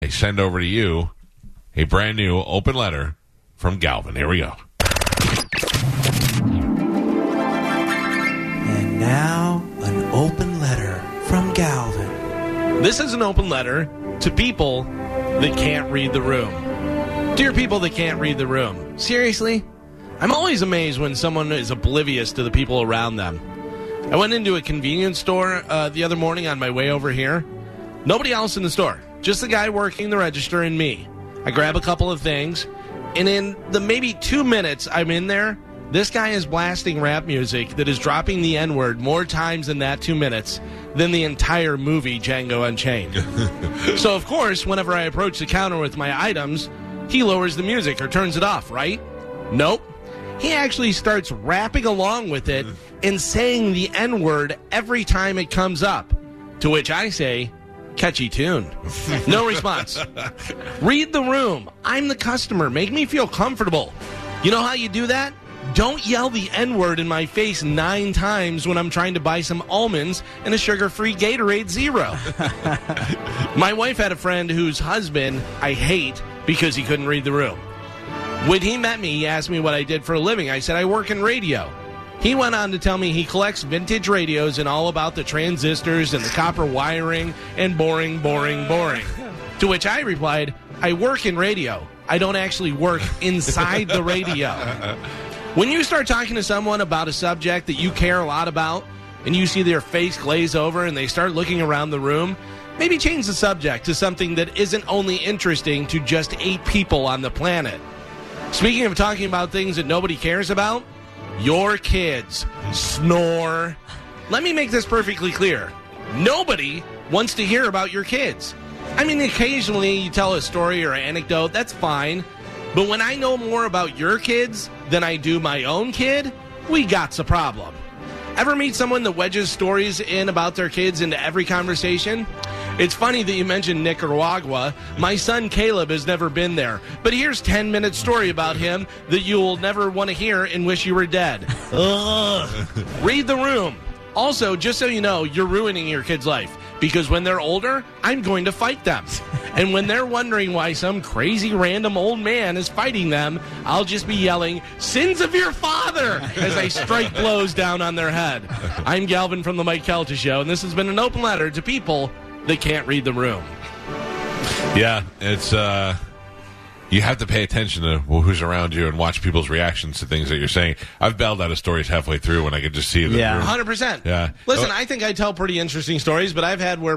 I send over to you a brand new open letter from Galvin. Here we go. And now, an open letter from Galvin. This is an open letter to people that can't read the room. Dear people that can't read the room, seriously? I'm always amazed when someone is oblivious to the people around them. I went into a convenience store uh, the other morning on my way over here. Nobody else in the store, just the guy working the register and me. I grab a couple of things, and in the maybe two minutes I'm in there, this guy is blasting rap music that is dropping the N word more times in that two minutes than the entire movie Django Unchained. so, of course, whenever I approach the counter with my items, he lowers the music or turns it off, right? Nope. He actually starts rapping along with it and saying the N word every time it comes up. To which I say, catchy tune. No response. Read the room. I'm the customer. Make me feel comfortable. You know how you do that? Don't yell the N word in my face nine times when I'm trying to buy some almonds and a sugar free Gatorade Zero. my wife had a friend whose husband I hate because he couldn't read the room. When he met me, he asked me what I did for a living. I said, I work in radio. He went on to tell me he collects vintage radios and all about the transistors and the copper wiring and boring, boring, boring. to which I replied, I work in radio. I don't actually work inside the radio. When you start talking to someone about a subject that you care a lot about and you see their face glaze over and they start looking around the room, maybe change the subject to something that isn't only interesting to just eight people on the planet. Speaking of talking about things that nobody cares about, your kids snore. Let me make this perfectly clear. Nobody wants to hear about your kids. I mean, occasionally you tell a story or an anecdote, that's fine. But when I know more about your kids than I do my own kid, we got a problem. Ever meet someone that wedges stories in about their kids into every conversation? It's funny that you mentioned Nicaragua. My son Caleb has never been there. But here's 10 minute story about him that you'll never want to hear and wish you were dead. Ugh. Read the room. Also, just so you know, you're ruining your kid's life because when they're older, I'm going to fight them. And when they're wondering why some crazy random old man is fighting them, I'll just be yelling, Sins of your father! as I strike blows down on their head. I'm Galvin from The Mike Calta Show, and this has been an open letter to people that can't read the room. Yeah, it's uh you have to pay attention to who's around you and watch people's reactions to things that you're saying. I've bailed out of stories halfway through when I could just see the Yeah. 100%. Yeah. Listen, I think I tell pretty interesting stories, but I've had where